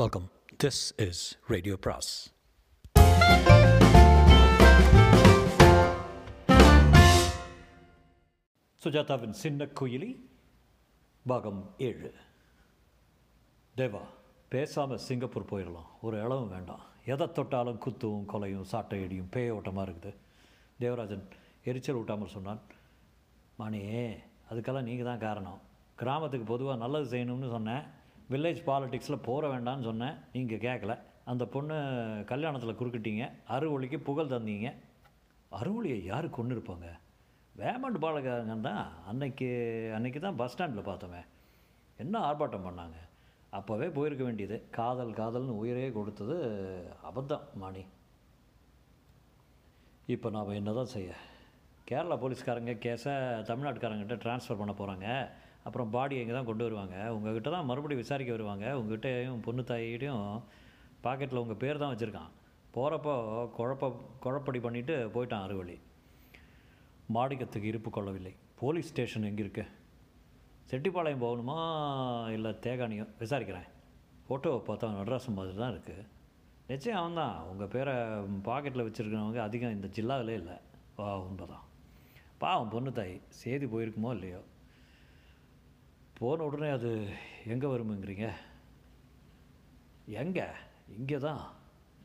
Welcome this is radio பிராஸ் சுஜாதாவின் சின்ன குயிலி பாகம் ஏழு. தேவா பேசாமல் சிங்கப்பூர் போயிடலாம் ஒரு இளவும் வேண்டாம். எதை தொட்டாலும் குத்தும் கொலையும் சாட்டை அடியும் பேய ஓட்டமாக இருக்குது. தேவராஜன் எரிச்சல் ஊட்டாமல் சொன்னான் மாணியே அதுக்கெல்லாம் நீங்கள் தான் காரணம். கிராமத்துக்கு பொதுவாக நல்லது செய்யணும்னு சொன்னேன். வில்லேஜ் பாலிட்டிக்ஸில் போற வேண்டாம்னு சொன்னேன். நீங்கள் கேட்கல அந்த பொண்ணு கல்யாணத்தில் குறுக்கிட்டீங்க. அறுவழிக்கு புகழ் தந்தீங்க. அறுவழியை யார் கொண்டு இருப்பாங்க? வேமண்ட் பாலகாரங்க தான் அன்னைக்கு அன்னைக்கு தான் பஸ் ஸ்டாண்டில் பார்த்தோமே என்ன ஆர்ப்பாட்டம் பண்ணாங்க? அப்போவே போயிருக்க வேண்டியது. காதல் காதல்னு உயிரே கொடுத்தது அபத்தம் மாணி. இப்போ நாம் என்ன தான் செய்ய? கேரளா போலீஸ்காரங்க கேஸை தமிழ்நாட்டுக்காரங்கிட்ட ட்ரான்ஸ்ஃபர் பண்ண போகிறாங்க அப்புறம் பாடி இங்கே தான் கொண்டு வருவாங்க. உங்ககிட்ட தான் மறுபடியும் விசாரிக்க வருவாங்க. உங்ககிட்டயும் பொண்ணு தாயிட்டையும் பாக்கெட்டில் உங்கள் பேர் தான் வச்சுருக்கான். போகிறப்போ குழப்ப குழப்படி பண்ணிவிட்டு போயிட்டான் அறுவழி மாடிக்கத்துக்கு இருப்பு கொள்ளவில்லை. போலீஸ் ஸ்டேஷன் எங்கே இருக்கு? செட்டிப்பாளையம் போகணுமா? இல்லை தேகானியோ விசாரிக்கிறேன். ஃபோட்டோவை பார்த்தா நடராசன் மாதிரி தான் இருக்குது நிச்சயம் அவன் தான் உங்கள் பேரை பாக்கெட்டில் வச்சுருக்கிறவங்க அதிகம் இந்த ஜில்லாவிலே இல்லை. வா உண்மைதான். பாவம் பொண்ணு தாய். சேதி போயிருக்குமோ இல்லையோ? போன உடனே அது எங்கே வருமுங்கிறீங்க? எங்கே? இங்கே தான்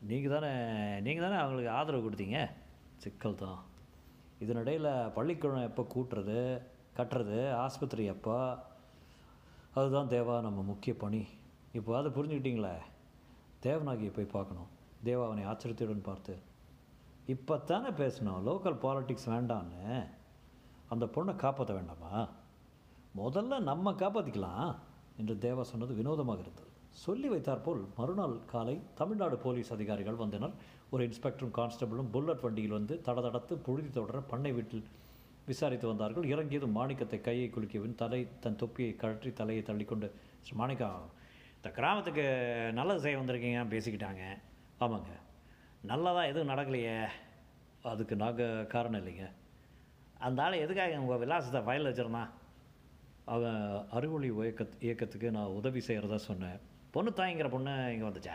நீங்கள் தானே நீங்கள் தானே அவங்களுக்கு ஆதரவு கொடுத்தீங்க? சிக்கல் தான். இதனிடையில் பள்ளிக்கூடம் எப்போ கூட்டுறது கட்டுறது ஆஸ்பத்திரி எப்போ? அதுதான் தேவா நம்ம முக்கிய பணி. இப்போ அதை புரிஞ்சுக்கிட்டீங்களே? தேவநாகியை போய் பார்க்கணும். தேவா அவனை ஆச்சரியத்துடன் பார்த்து இப்போ தானே பேசணும் லோக்கல் பாலிட்டிக்ஸ் வேண்டான்னு. அந்த பொண்ணை காப்பாற்ற வேண்டாமா? முதல்ல நம்ம காப்பாற்றிக்கலாம் என்று தேவா சொன்னது வினோதமாக இருந்தது. சொல்லி வைத்தாற்போல் மறுநாள் காலை தமிழ்நாடு போலீஸ் அதிகாரிகள் வந்தனர். ஒரு இன்ஸ்பெக்டரும் கான்ஸ்டபிளும் புல்லட் வண்டியில் வந்து தடதடத்து புழுதி தொடர பண்ணை வீட்டில் விசாரித்து வந்தார்கள். இறங்கியதும் மாணிக்கத்தை கையை குலுக்கியவன் தலை தன் தொப்பியை கழற்றி தலையை தள்ளிக்கொண்டு மாணிக்கா இந்த கிராமத்துக்கு நல்லது செய்ய வந்திருக்கீங்க பேசிக்கிட்டாங்க. ஆமாங்க. நல்லதாக எதுவும் நடக்கலையே. அதுக்கு நாங்கள் காரணம் இல்லைங்க. அந்த ஆள் எதுக்காக உங்கள் விலாசத்தை ஃபைல் வச்சுருந்தான்? அவன் அறிவொளி இயக்க இயக்கத்துக்கு நான் உதவி செய்கிறதா சொன்னேன். பொண்ணு தாய்ங்கிற பொண்ணு இங்கே வந்துச்சா?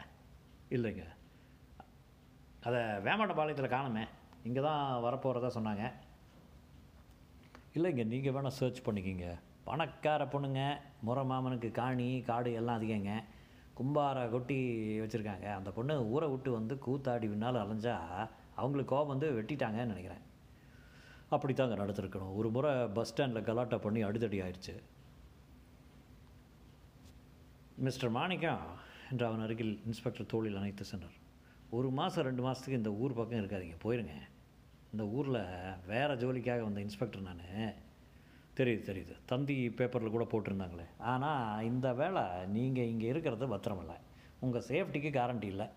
இல்லைங்க. அதை வேமாட்ட பாளையத்தில் காணுமே. இங்கே தான் வரப்போகிறதா சொன்னாங்க. இல்லைங்க நீங்கள் வேணால் சர்ச் பண்ணிக்கிங்க. பணக்கார பொண்ணுங்க முறை மாமனுக்கு காணி காடு எல்லாம் அதிகங்க. கும்பார கொட்டி வச்சுருக்காங்க. அந்த பொண்ணு ஊரை விட்டு வந்து கூத்தாடி பின்னால் அலைஞ்சா அவங்களுக்கு கோபம் வந்து வெட்டிட்டாங்கன்னு நினைக்கிறேன். அப்படித்தாங்க நடந்திருக்கணும். ஒரு முறை பஸ் ஸ்டாண்டில் கலாட்டா பண்ணி அடிதடி ஆயிடுச்சு மிஸ்டர் மாணிக்கம் என்று அவன் அருகில் இன்ஸ்பெக்டர் தோழில் அணைத்து சென்றார். ஒரு மாதம் ரெண்டு மாதத்துக்கு இந்த ஊர் பக்கம் இருக்காதீங்க. போயிருங்க. இந்த ஊரில் வேறு ஜோலிக்காக வந்த இன்ஸ்பெக்டர் நான். தெரியுது தெரியுது. தந்தி பேப்பரில் கூட போட்டிருந்தாங்களே. ஆனால் இந்த வேலை நீங்கள் இங்கே இருக்கிறது பத்திரமில்லை. உங்கள் சேஃப்டிக்கு கேரண்டி இல்லை.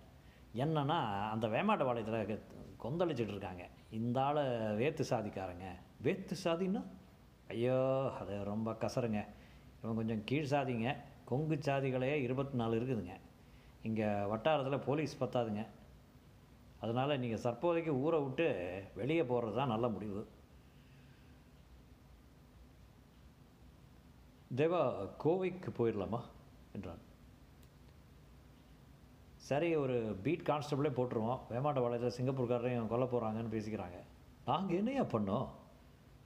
என்னன்னா அந்த வேமாட்ட பாளையத்தில் கொந்தளிச்சிட்டு இருக்காங்க. இந்த ஆளை வேத்து சாதிக்காரங்க. வேத்து சாதின்னா ஐயோ அது ரொம்ப கசருங்க. இவன் கொஞ்சம் கீழ் சாதிங்க. கொங்கு சாதிகளே இருபத்தி நாலு இருக்குதுங்க. இங்கே வட்டாரத்தில் போலீஸ் பத்தாதுங்க. அதனால் நீங்கள் தற்போதைக்கு ஊரை விட்டு வெளியே போகிறது தான் நல்ல முடிவு. தேவா கோவைக்கு போயிடலாமா என்றான். சரி ஒரு பீட் கான்ஸ்டபிளே போட்டுருவோம். வேமாட்ட வளையத்தில் சிங்கப்பூர்காரரையும் கொல்ல போகிறாங்கன்னு பேசிக்கிறாங்க. நாங்கள் என்னையா பண்ணோம்?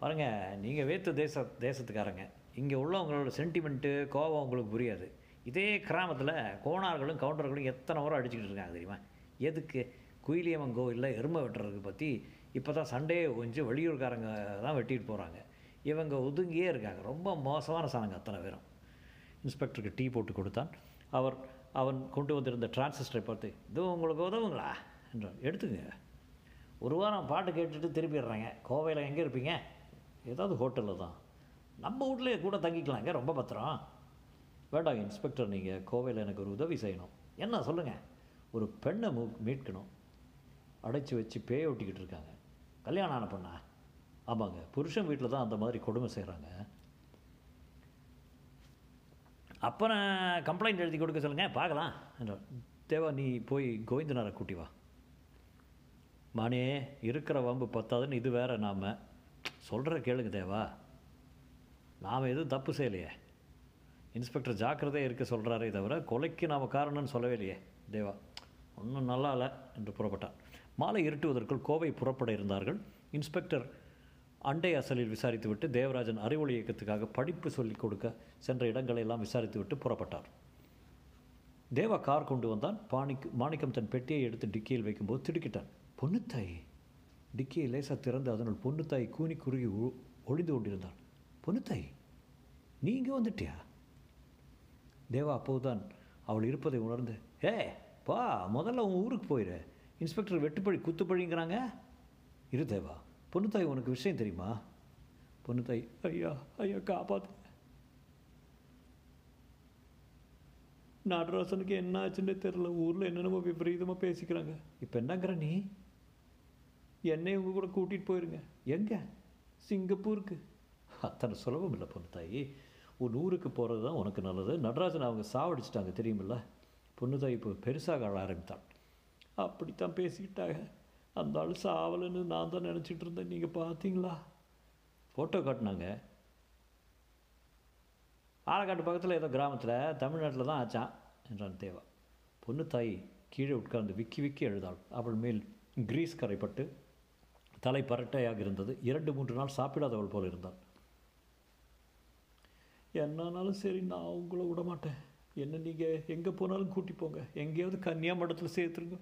பாருங்க நீங்கள் வேத்து தேச தேசத்துக்காரங்க. இங்கே உள்ளவங்களோட சென்டிமெண்ட்டு கோபம் உங்களுக்கு புரியாது. இதே கிராமத்தில் கோணார்களும் கவுண்டர்களும் எத்தனை முறை அடிச்சுக்கிட்டு இருக்காங்க தெரியுமா? எதுக்கு? குயிலியம்மன் கோவிலில் எருமை வெட்டுறதுக்கு பற்றி இப்போ தான் சண்டே கொஞ்சம் வெளியூர்காரங்க தான் வெட்டிட்டு போகிறாங்க இவங்க ஒதுங்கியே இருக்காங்க. ரொம்ப மோசமான சாணங்க அத்தனை பேரும். இன்ஸ்பெக்டருக்கு டீ போட்டு கொடுத்தான். அவர் அவன் கொண்டு வந்திருந்த டிரான்சிஸ்டரை பார்த்து இது உங்களுக்கு உதவுங்களா? என்றான். எடுத்துங்க ஒரு வாரம் பாட்டு கேட்டுட்டு திரும்பிடுறாங்க கோவையில் எங்கே இருப்பீங்க? ஏதாவது ஹோட்டலில் தான். நம்ம வீட்லேயே கூட தங்கிக்கலாங்க. ரொம்ப பத்திரம். வேண்டாம் இன்ஸ்பெக்டர் நீங்கள் கோவையில் எனக்கு ஒரு உதவி செய்யணும். என்ன? சொல்லுங்கள் ஒரு பெண்ணை மூ மீட்கணும். அடைச்சி வச்சு பேய ஒட்டிக்கிட்டு இருக்காங்க. கல்யாணம் ஆன பொண்ணா? ஆமாங்க. புருஷன் வீட்டில் தான் அந்த மாதிரி கொடுமை செய்கிறாங்க அப்புறம் கம்ப்ளைண்ட் எழுதி கொடுக்க சொல்லுங்கள் பார்க்கலாம் என்றார். தேவா நீ போய் கோவிந்தனாரை கூட்டி வா. மானே இருக்கிற வம்பு பத்தாதுன்னு இது வேற நாம். சொல்கிற கேளுங்க தேவா. நாம் எதுவும் தப்பு செய்யலையே. இன்ஸ்பெக்டர் ஜாக்கிரதையாக இருக்க சொல்கிறாரே தவிர கொலைக்கு நாம் காரணம்னு சொல்லவே இல்லையே தேவா. ஒன்றும் நல்லா இல்லை என்று புறப்பட்டான் மாலை இருட்டுவதற்குள் கோவை புறப்பட இருந்தார்கள். இன்ஸ்பெக்டர் அண்டை அசலில் விசாரித்துவிட்டு தேவராஜன் அறிவொளி இயக்கத்துக்காக படிப்பு சொல்லிக் கொடுக்க சென்ற இடங்களை எல்லாம் விசாரித்துவிட்டு புறப்பட்டார். தேவா கார் கொண்டு வந்தான். பாணிக்கு மாணிக்கம் தன் பெட்டியை எடுத்து டிக்கியில் வைக்கும்போது திடுக்கிட்டான். பொன்னுத்தாய். டிக்கியை லேசாக திறந்து அதனுள் பொன்னுத்தாய் கூனி குறுகி ஒ- ஒளிந்து கொண்டிருந்தாள் பொன்னுத்தாய் நீ இங்கே வந்துட்டியா? தேவா அப்போதுதான் அவள் இருப்பதை உணர்ந்து ஏ பா முதல்ல உன் ஊருக்கு போயிடு இன்ஸ்பெக்டர் வெட்டுப்பழி குத்துப்பழிங்கிறாங்க இரு தேவா. பொண்ணுத்தாய் உனக்கு விஷயம் தெரியுமா? பொண்ணுத்தாய் ஐயா ஐயா காப்பாத்து. நடராசனுக்கு என்ன ஆச்சுன்னே தெரில ஊரில் என்னென்னமோ விபரீதமாக பேசிக்கிறாங்க. இப்போ என்னங்கிற நீ? என்னை உங்க கூட கூட்டிகிட்டு போயிருங்க. எங்கே? சிங்கப்பூருக்கு. அத்தனை சுலபம் இல்லை பொண்ணு தாயி. உன் ஊருக்கு போகிறது தான் உனக்கு நல்லது. நடராஜன் அவங்க சாவடிச்சிட்டாங்க தெரியுமில்ல? பொண்ணு தாய் இப்போ பெருசாக ஆள ஆரம்பித்தான். அப்படித்தான் பேசிக்கிட்டாங்க. அந்த ஆள் சாவலைன்னு நான் தான் நினச்சிட்டு இருந்தேன். நீங்கள் பார்த்தீங்களா ஃபோட்டோ காட்டினாங்க. ஆலக்காட்டு பக்கத்தில் ஏதோ கிராமத்தில் தமிழ்நாட்டில் தான் ஆச்சான் என்றான் தேவா. பொண்ணு தாய் கீழே உட்கார்ந்து விக்கி விக்கி எழுதாள் அவள் மேல் கிரீஸ் கரைப்பட்டு தலை பரட்டையாக இருந்தது. இரண்டு மூன்று நாள் சாப்பிடாதவள் போல் இருந்தாள். என்னானாலும் சரி நான் உங்களை விட மாட்டேன் என்ன நீங்கள் எங்கே போனாலும் கூட்டி போங்க. எங்கேயாவது கன்னியாமடத்தில் சேர்த்துருங்க.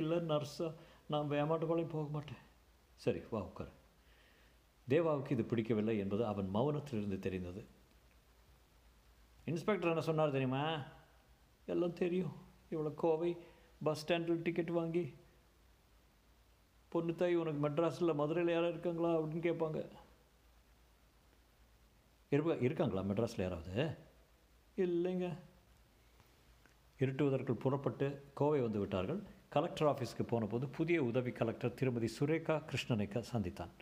இல்லை நர்ஸா நான் வேமாட்டப்பாளையம் போக மாட்டேன். சரி வா உட்கார். தேவாவுக்கு இது பிடிக்கவில்லை என்பது அவன் மௌனத்திலிருந்து தெரிந்தது. இன்ஸ்பெக்டர் என்ன சொன்னார் தெரியுமா? எல்லாம் தெரியும். இவ்வளோ கோவை பஸ் ஸ்டாண்டில் டிக்கெட் வாங்கி பொண்ணு தாய் உனக்கு மெட்ராஸில் மதுரையில் யாரும் இருக்காங்களா? அப்படின்னு கேட்பாங்க. இருப்ப இருக்காங்களா மெட்ராஸில் யாராவது? இல்லைங்க. இருட்டுவதற்குள் புறப்பட்டு கோவை வந்து விட்டார்கள். கலெக்டர் ஆஃபீஸ்க்கு போனபோது புதிய உதவி கலெக்டர் திருமதி சுரேகா கிருஷ்ணனை சந்தித்தான்.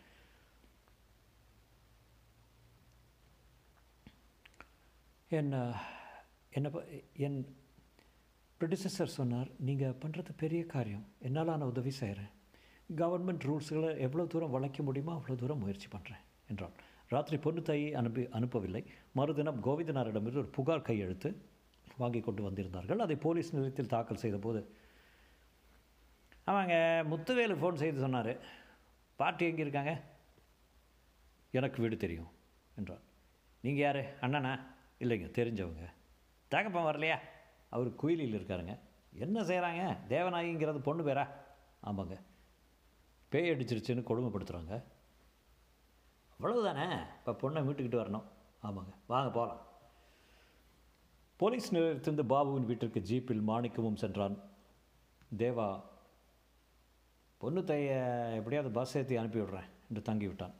என் என்ன என் ப்ரொடியூசர் சொன்னார் நீங்கள் பண்ணுறது பெரிய காரியம். என்னால் நான் உதவி செய்கிறேன் கவர்மெண்ட் ரூல்ஸ்களை எவ்வளோ தூரம் வளைக்க முடியுமோ அவ்வளோ தூரம் முயற்சி பண்ணுறேன் என்றான். ராத்திரி பொண்ணு தாயை அனுப்பி அனுப்பவில்லை. மறுதினம் கோவிந்தனாரிடமிருந்து ஒரு புகார் கையெழுத்து வாங்கி கொண்டு வந்திருந்தார்கள். அதை போலீஸ் நிலையத்தில் தாக்கல் செய்தபோது ஆமாங்க முத்துவேலு ஃபோன் செய்து சொன்னார். பார்ட்டி எங்கே இருக்காங்க? எனக்கு வீடு தெரியும் என்றான் நீங்கள் யார்? அண்ணனா? இல்லைங்க தெரிஞ்சவங்க. தகப்பன் வரலையா? அவர் குயிலில் இருக்காருங்க. என்ன செய்கிறாங்க தேவநாயகிங்கிறது பொண்ணு பேரா? ஆமாங்க. பேய் அடிச்சிருச்சுன்னு கொடுமைப்படுத்துகிறாங்க அவ்வளவுதானே? இப்போ பொண்ணை வீட்டுக்கிட்டு வரணும். ஆமாங்க. வாங்க போகலாம் போலீஸ் நிலையத்திலிருந்து பாபுவின் வீட்டிற்கு ஜீப்பில் மாணிக்கமும் சென்றான். தேவா பொண்ணு தைய எப்படியாவது பஸ் ஏற்றி அனுப்பிவிடுறேன் என்று தங்கிவிட்டான்.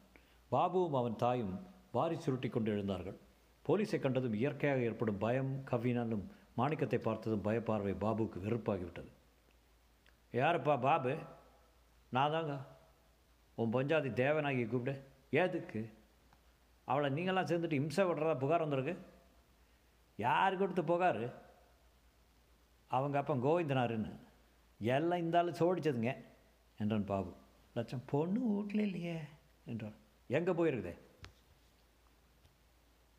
பாபுவும் அவன் தாயும் வாரி சுருட்டி கொண்டு எழுந்தார்கள். போலீஸை கண்டதும் இயற்கையாக ஏற்படும் பயம் கவ்வினாலும் மாணிக்கத்தை பார்த்ததும் பயப்பார்வை பாபுவுக்கு வெறுப்பாகிவிட்டது. யாருப்பா பாபு? நான் தாங்க. உன் பஞ்சாதி தேவனாகி கூப்பிடு. ஏதுக்கு? அவளை நீங்களாம் சேர்ந்துட்டு இம்சை விடுறதா புகார் வந்திருக்கு? யார் கொடுத்த புகார்? அவங்க அப்பா கோவிந்தனாருன்னு. எல்லாம் இந்த ஆள் சோடிச்சதுங்க. என்றான் பாபு. லட்சம் பொண்ணு வீட்டில் இல்லையே என்றான். எங்கே போயிருக்குதே?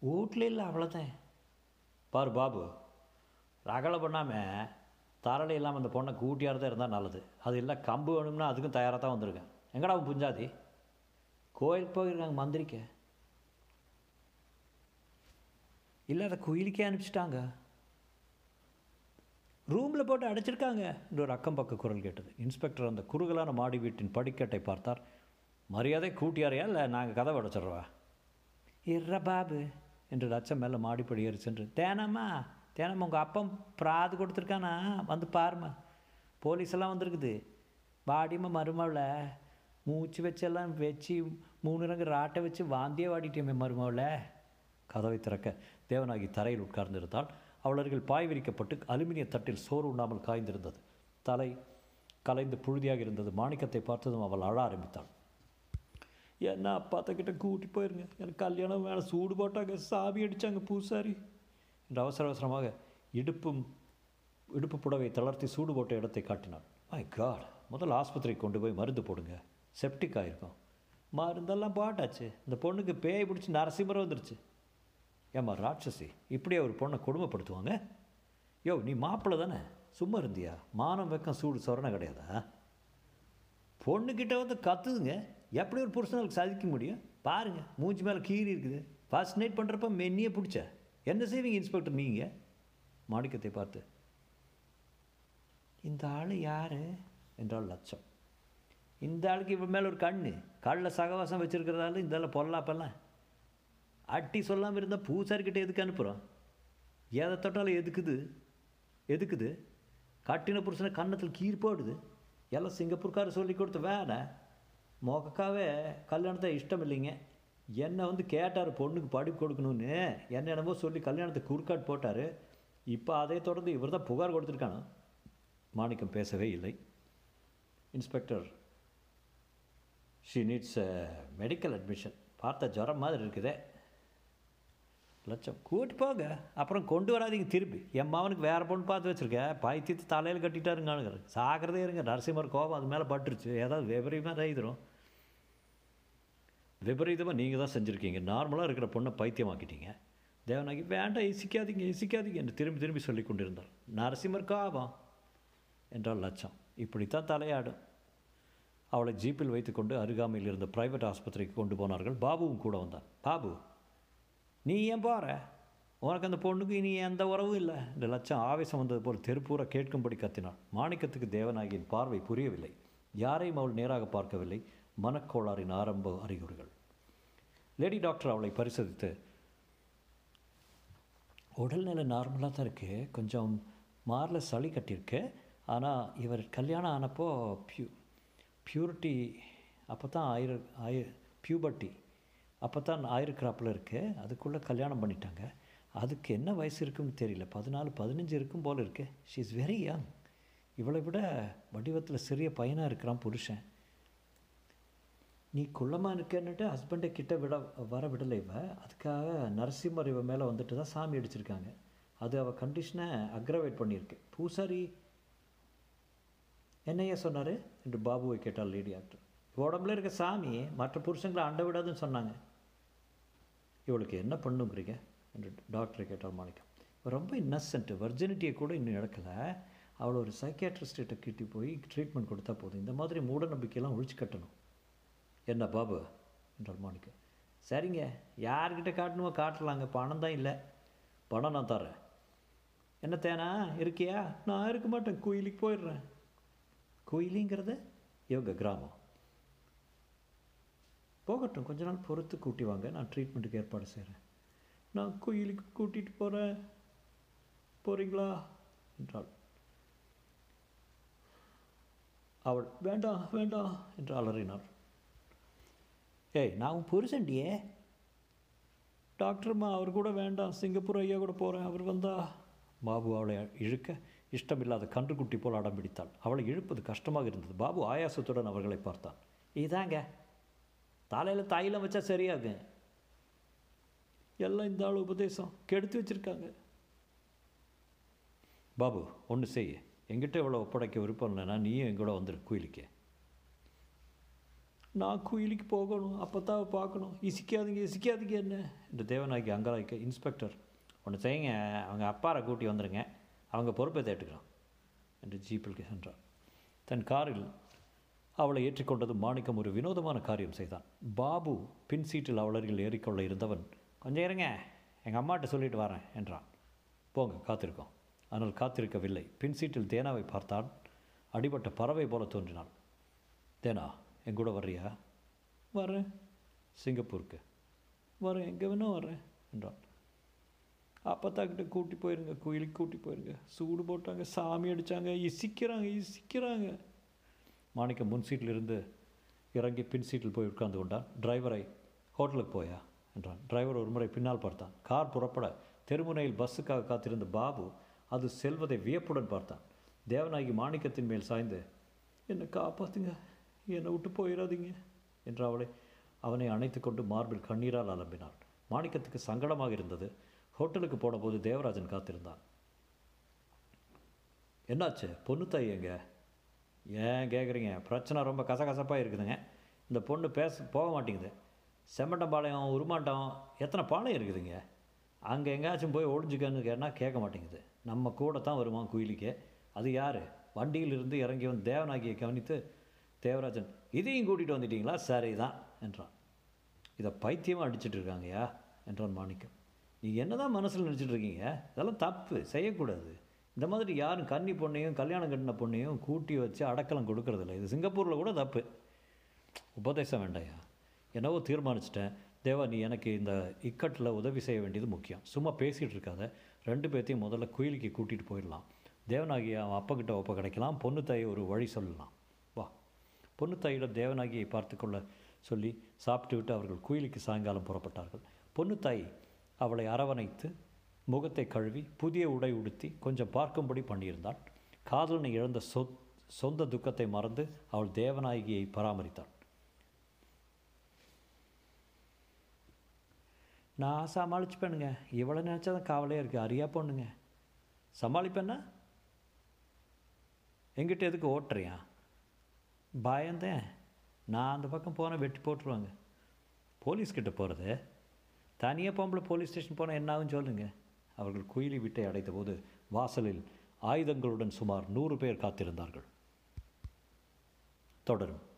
வீட்டில் இல்லை அவ்வளோதான் பாரு பாபு ரகலை பண்ணாமல் தரலை இல்லாமல் அந்த பொண்ணை கூட்டியாக தான் இருந்தால் நல்லது. அது இல்லை கம்பு வேணும்னா அதுக்கும் தயாராக தான் வந்திருக்கேன். எங்கடா உன் புஞ்சாதி? கோயிலுக்கு போயிருக்காங்க மந்திரிக்க. இல்லை அதை குயிலுக்கே அனுப்பிச்சிட்டாங்க. ரூமில் போட்டு அடைச்சிருக்காங்க என்று ஒரு அக்கம் பக்க குரல் கேட்டது. இன்ஸ்பெக்டர் அந்த குறுகலான மாடி வீட்டின் படிக்கட்டை பார்த்தார். மரியாதை கூட்டியாரையா இல்லை நாங்கள் கதவை அடைச்சிடுறவா இர்ற பாபு. என்று லட்சம் மேலே மாடிப்படி ஏறி சென்று. தேனம்மா தேனம்மா உங்கள் அப்பம் பிராது கொடுத்துருக்கானா? வந்து பாரும்மா. போலீஸ் எல்லாம் வந்திருக்குது. வாடிம்மா மருமவளை. மூச்சு வச்செல்லாம் வச்சு மூணு ரங்கு ராட்டை வச்சு வாந்தியே வாடிட்டேமே மருமவளை. கதவை திறக்க தேவனாகி தரையில் உட்கார்ந்திருந்தாள். அவளர்கள் பாய் விரிக்கப்பட்டு அலுமினிய தட்டில் சோறு உண்ணாமல் காய்ந்திருந்தது. தலை கலைந்து புழுதியாக இருந்தது. மாணிக்கத்தை பார்த்ததும் அவள் அழ ஆரம்பித்தாள். என்ன அப்பாத்த கிட்ட கூட்டி போயிருங்க. எனக்கு கல்யாணம் வேலை சூடு போட்டாங்க. சாவி அடித்தாங்க பூசாரி. என்று அவசர அவசரமாக இடுப்பும் இடுப்பு புடவை தளர்த்தி சூடு போட்ட இடத்தை காட்டினாள். மை காட் முதல் ஆஸ்பத்திரிக்கு கொண்டு போய் மருந்து போடுங்க. செப்டிக் ஆகிருக்கும் மருந்தெல்லாம் பாட்டாச்சு. இந்த பொண்ணுக்கு பேய் பிடிச்சி நரசிம்மரம் வந்துருச்சு. ஏம்மா ராட்சசி இப்படியே ஒரு பொண்ணை கொடுமைப்படுத்துவாங்க? யோ நீ மாப்பிள்ளை தானே சும்மா இருந்தியா? மானம் வெக்கம் சூடு சொரணை கிடையாதா? பொண்ணுக்கிட்ட வந்து கத்துதுங்க. எப்படி ஒரு புருஷனுக்கு சாதிக்க முடியும்? பாருங்கள் மூஞ்சி மேலே கீறி இருக்குது. ஃபர்ஸ்ட் நைட் பண்ணுறப்ப மென்னியே பிடிச்ச. என்ன செய்வீங்க இன்ஸ்பெக்டர் நீங்கள் மாணிக்கத்தை பார்த்து இந்த ஆள் யார்? என்றால் லட்சம். இந்த ஆளுக்கு இவன் மேலே ஒரு கண்ணு. கல்லில் சகவாசம் வச்சுருக்கிறதால இந்த ஆள் பொல்லாப்பெல்லாம் அட்டி சொல்லாமல் இருந்தால் பூசாரிக்கிட்ட எதுக்கு அனுப்புகிறோம் எதை தொட்டாலும் எதுக்குது? எதுக்குது? கட்டின புருஷனை கன்னத்தில் கீறி போடுது. எல்லாம் சிங்கப்பூர்காரர் சொல்லி கொடுத்த வேலை. மொக்கக்காவே கல்யாணத்தை இஷ்டம் இல்லைங்க. என்னை வந்து கேட்டார் பொண்ணுக்கு படிப்பு கொடுக்கணும்னு. என்ன என்னமோ சொல்லி கல்யாணத்தை குறுக்காட் போட்டார். இப்போ அதை தொடர்ந்து இவர் தான் புகார் கொடுத்துருக்கானோ? மாணிக்கம் பேசவே இல்லை. Inspector she needs medical admission பார்த்த ஜுரம் மாதிரி இருக்குதே. லட்சம். கூட்டி போங்க. அப்புறம் கொண்டு வராதீங்க திருப்பி. என் மாவனுக்கு வேறு பொண்ணு பார்த்து வச்சுருக்கேன் பைத்தியத்து தலையில் கட்டிட்டாருங்கானுங்க சாகிறதே இருங்க. நரசிம்மர் கோபம் அது மேலே பட்டுருச்சு. ஏதாவது விபரீதமாக எழுதுரும் விபரீதமாக நீங்கள் தான் செஞ்சுருக்கீங்க. நார்மலாக இருக்கிற பொண்ணை பைத்தியமாக்கிட்டீங்க. தேவனாகி வேண்டாம் இசிக்காதீங்க இசிக்காதீங்க என்று திரும்பி திரும்பி சொல்லி கொண்டிருந்தார். நரசிம்மர் கோபம் என்றால் லட்சம். இப்படி தான் தலையாடும். அவளை ஜீப்பில் வைத்துக்கொண்டு அருகாமையில் இருந்த பிரைவேட் ஆஸ்பத்திரிக்கு கொண்டு போனார்கள். பாபுவும் கூட வந்தான். பாபு நீ ஏன் பாரு? உனக்கு அந்த பொண்ணுக்கு இனி எந்த உறவும் இல்லை. இந்த லட்சம் ஆவேசம் வந்தது போல் தெருப்பூர கேட்கும்படி கத்தினாள். மாணிக்கத்துக்கு தேவநாயகியின் பார்வை புரியவில்லை. யாரையும் அவள் நேராக பார்க்கவில்லை. மனக்கோளாறின் ஆரம்ப அறிகுறிகள். லேடி டாக்டர் அவளை பரிசோதித்து உடல்நிலை நார்மலாக தான் இருக்குது கொஞ்சம் மாரில் சளி கட்டியிருக்கு. ஆனால் இவர் கல்யாணம் ஆனப்போ பியூ பியூரிட்டி அப்போ தான் ஆயிர ஆயு பியூபர்ட்டி அப்போ தான் ஆயிருக்கிறாப்பில் இருக்கு. அதுக்குள்ளே கல்யாணம் பண்ணிட்டாங்க. அதுக்கு என்ன வயசு இருக்குன்னு தெரியல. பதினாலு பதினஞ்சு இருக்கும் போல் இருக்கு. ஷீ இஸ் வெரி யங் இவளை விட வடிவத்தில் சிறிய பையனாக இருக்கிறான் புருஷன். நீ குள்ளமாக இருக்கேன்னுட்டு ஹஸ்பண்டை கிட்ட விட வர விடலை இவ. அதுக்காக நரசிம்மர் இவ மேலே வந்துட்டு தான் சாமி அடிச்சிருக்காங்க. அது அவள் கண்டிஷனை அக்ரவேட் பண்ணியிருக்கு. பூசாரி என்னையா சொன்னார்? என்று பாபுவை கேட்டாள் லேடி ஆக்டர் உடம்புல இருக்க சாமி மற்ற புருஷங்களை அண்ட விடாதுன்னு சொன்னாங்க. இவளுக்கு என்ன பண்ணுங்கிறீங்க? என்று டாக்டரை கேட்டார் மாணிக்கம். இவள் ரொம்ப இன்னசென்ட்டு வர்ஜினிட்டியை கூட இன்னும் இழக்கலை. அவளை ஒரு சைக்கியாட்ரிஸ்ட்டை கிட்டி போய் ட்ரீட்மெண்ட் கொடுத்தா போதும். இந்த மாதிரி மூட நம்பிக்கையெல்லாம் ஒழிச்சு கட்டணும். என்ன பாபு? என்றார் மாணிக்கம். சரிங்க. யார்கிட்ட காட்டணுமோ காட்டலாங்க. பணம் தான் இல்லை. பணம் நான் தரேன் என்ன தேனா? இருக்கியா? நான் இருக்க மாட்டேன். கோயிலுக்கு போயிடுறேன். கோயிலிங்கிறது யோக கிராமம். போகட்டும் கொஞ்ச நாள் பொறுத்து கூட்டி வாங்க. நான் ட்ரீட்மெண்ட்டுக்கு ஏற்பாடு செய்கிறேன் நான் கோயிலுக்கு கூட்டிகிட்டு போகிறேன் போகிறீங்களா என்றாள். அவள் வேண்டாம் வேண்டாம் என்று அலறினாள். ஏய் நான் புருஷன்டியே டாக்டர்மா அவர் கூட வேண்டாம். சிங்கப்பூர் ஐயா கூட போகிறேன் அவர் வந்தா. பாபு அவளை இழுக்க இஷ்டமில்லாத கன்றுக்குட்டி போல் அடம் பிடித்தாள். அவளை இழுப்பது கஷ்டமாக இருந்தது. பாபு ஆயாசத்துடன் அவர்களை பார்த்தான். இதாங்க தலையில் தைலம் வச்சா சரியாகும் எல்லாம் இந்த ஆள் உபதேசம். கெடுத்து வச்சுருக்காங்க. பாபு ஒன்று செய். எங்கிட்ட இவ்வளோ ஒப்படைக்க விருப்பம் இல்லைன்னா நீயும் எங்கூட வந்துடு கோயிலுக்கு. நான் கோயிலுக்கு போகணும். அப்போ தான் பார்க்கணும் இசிக்காதீங்க இசிக்காதீங்க என்ன? என்று தேவநாயகி அங்கலாய்க்க இன்ஸ்பெக்டர் ஒன்று செய்யுங்க. அவங்க அப்பாரை கூட்டி வந்துடுங்க அவங்க பொறுப்பை தேட்டுக்கிறான் என்று ஜீப்பில் சென்றார் தன் காரில் அவளை ஏற்றிக்கொண்டது மாணிக்கம் ஒரு வினோதமான காரியம் செய்தான். பாபு பின் சீட்டில் அவளர்கள் ஏறிக்கொள்ள இருந்தவன் கொஞ்சம் இருங்க எங்கள் அம்மாட்ட சொல்லிட்டு வரேன் என்றான். போங்க காத்திருக்கோம். ஆனால் காத்திருக்கவில்லை. பின் சீட்டில் தேனாவை பார்த்தான். அடிபட்ட பறவை போல தோன்றினாள். தேனா என் கூட வர்றியா? வரேன் சிங்கப்பூருக்கு. வரேன் எங்கே வேணா வரேன் என்றான். அப்பத்தாக்கிட்ட கூட்டி போயிருங்க கோயிலுக்கு கூட்டி போயிருங்க. சூடு போட்டாங்க சாமி அடித்தாங்க இசிக்கிறாங்க இசிக்கிறாங்க மாணிக்கம் முன் சீட்டில் இருந்து இறங்கி பின் சீட்டில் போய் உட்கார்ந்து கொண்டான். டிரைவரை ஹோட்டலுக்கு போயா? என்றான். டிரைவர் ஒரு முறை பின்னால் பார்த்தான். கார் புறப்பட தெருமுனையில் பஸ்ஸுக்காக காத்திருந்த பாபு அது செல்வதை வியப்புடன் பார்த்தான். தேவநாயகி மாணிக்கத்தின் மேல் சாய்ந்து என்னை காப்பாத்துங்க. என்னை விட்டு போயிடாதீங்க என்று அவளை அவனை அணைத்து கொண்டு மார்பில் கண்ணீரால் அலம்பினாள். மாணிக்கத்துக்கு சங்கடமாக இருந்தது. ஹோட்டலுக்கு போனபோது தேவராஜன் காத்திருந்தான். என்னாச்சு? பொண்ணு தாய் எங்க? ஏன் கேட்குறீங்க பிரச்சனை ரொம்ப கசகசப்பாக இருக்குதுங்க. இந்த பொண்ணு பேச போக மாட்டேங்குது. செம்மட்டம்பாளையம் உருமாட்டம் எத்தனை பாளையம் இருக்குதுங்க? அங்கே எங்கேயாச்சும் போய் ஒழிஞ்சுக்கன்னு கேட்டால் கேட்க மாட்டேங்குது. நம்ம கூட தான் வருவான் குயிலிக்கு? அது யார்? வண்டியிலிருந்து இறங்கி வந்து தேவநாயகியை கவனித்து தேவராஜன் இதையும் கூட்டிகிட்டு வந்துட்டீங்களா? சரி தான் என்றான். இதை பைத்தியமாக அடிச்சிட்டு இருக்காங்கயா என்றான் மாணிக்கம். நீங்கள் என்ன தான் மனசில் நினச்சிட்ருக்கீங்க இதெல்லாம் தப்பு செய்யக்கூடாது. இந்த மாதிரி யாரும் கன்னி பொண்ணையும் கல்யாணம் கட்டின பொண்ணையும் கூட்டி வச்சு அடக்கலம் கொடுக்கறதில்ல. இது சிங்கப்பூரில் கூட தப்பு. உபதேசம் வேண்டாயா? என்னவோ தீர்மானிச்சிட்டேன். தேவா நீ எனக்கு இந்த இக்கட்டில் உதவி செய்ய வேண்டியது முக்கியம். சும்மா பேசிகிட்டு இருக்காத. ரெண்டு பேர்த்தையும் முதல்ல குயிலுக்கு கூட்டிகிட்டு போயிடலாம். தேவநாகி அவன் அப்பக்கிட்ட ஒப்ப கிடைக்கலாம். பொண்ணு தாயை ஒரு வழி சொல்லலாம். வா. பொண்ணு தாயிடம் தேவனாகியை பார்த்துக்கொள்ள சொல்லி சாப்பிட்டு விட்டு அவர்கள் குயிலுக்கு சாயங்காலம் புறப்பட்டார்கள். பொண்ணு தாய் அவளை அரவணைத்து முகத்தை கழுவி புதிய உடை உடுத்தி கொஞ்சம் பார்க்கும்படி பண்ணியிருந்தாள் காதலனை இழந்த சொ சொந்த துக்கத்தை மறந்து அவள் தேவநாயகியை பராமரித்தாள் நான் சமாளிச்சுப்பேனுங்க. இவ்வளோ நினச்சா தான் காவலே இருக்குது அறியா பொண்ணுங்க. சமாளிப்பேன்னா? எங்கிட்ட எதுக்கு ஓட்டுறியா? பயந்தேன். நான் அந்த பக்கம் போனால் வெட்டி போட்டுருவாங்க. போலீஸ்கிட்ட போகிறது தனியாக பொம்பளை போலீஸ் ஸ்டேஷன் போனால் என்ன ஆகும் சொல்லுங்கள் அவர்கள் குயிலி வீட்டை அடைத்தபோது வாசலில் ஆயுதங்களுடன் சுமார் நூறு பேர் காத்திருந்தார்கள். தொடரும்.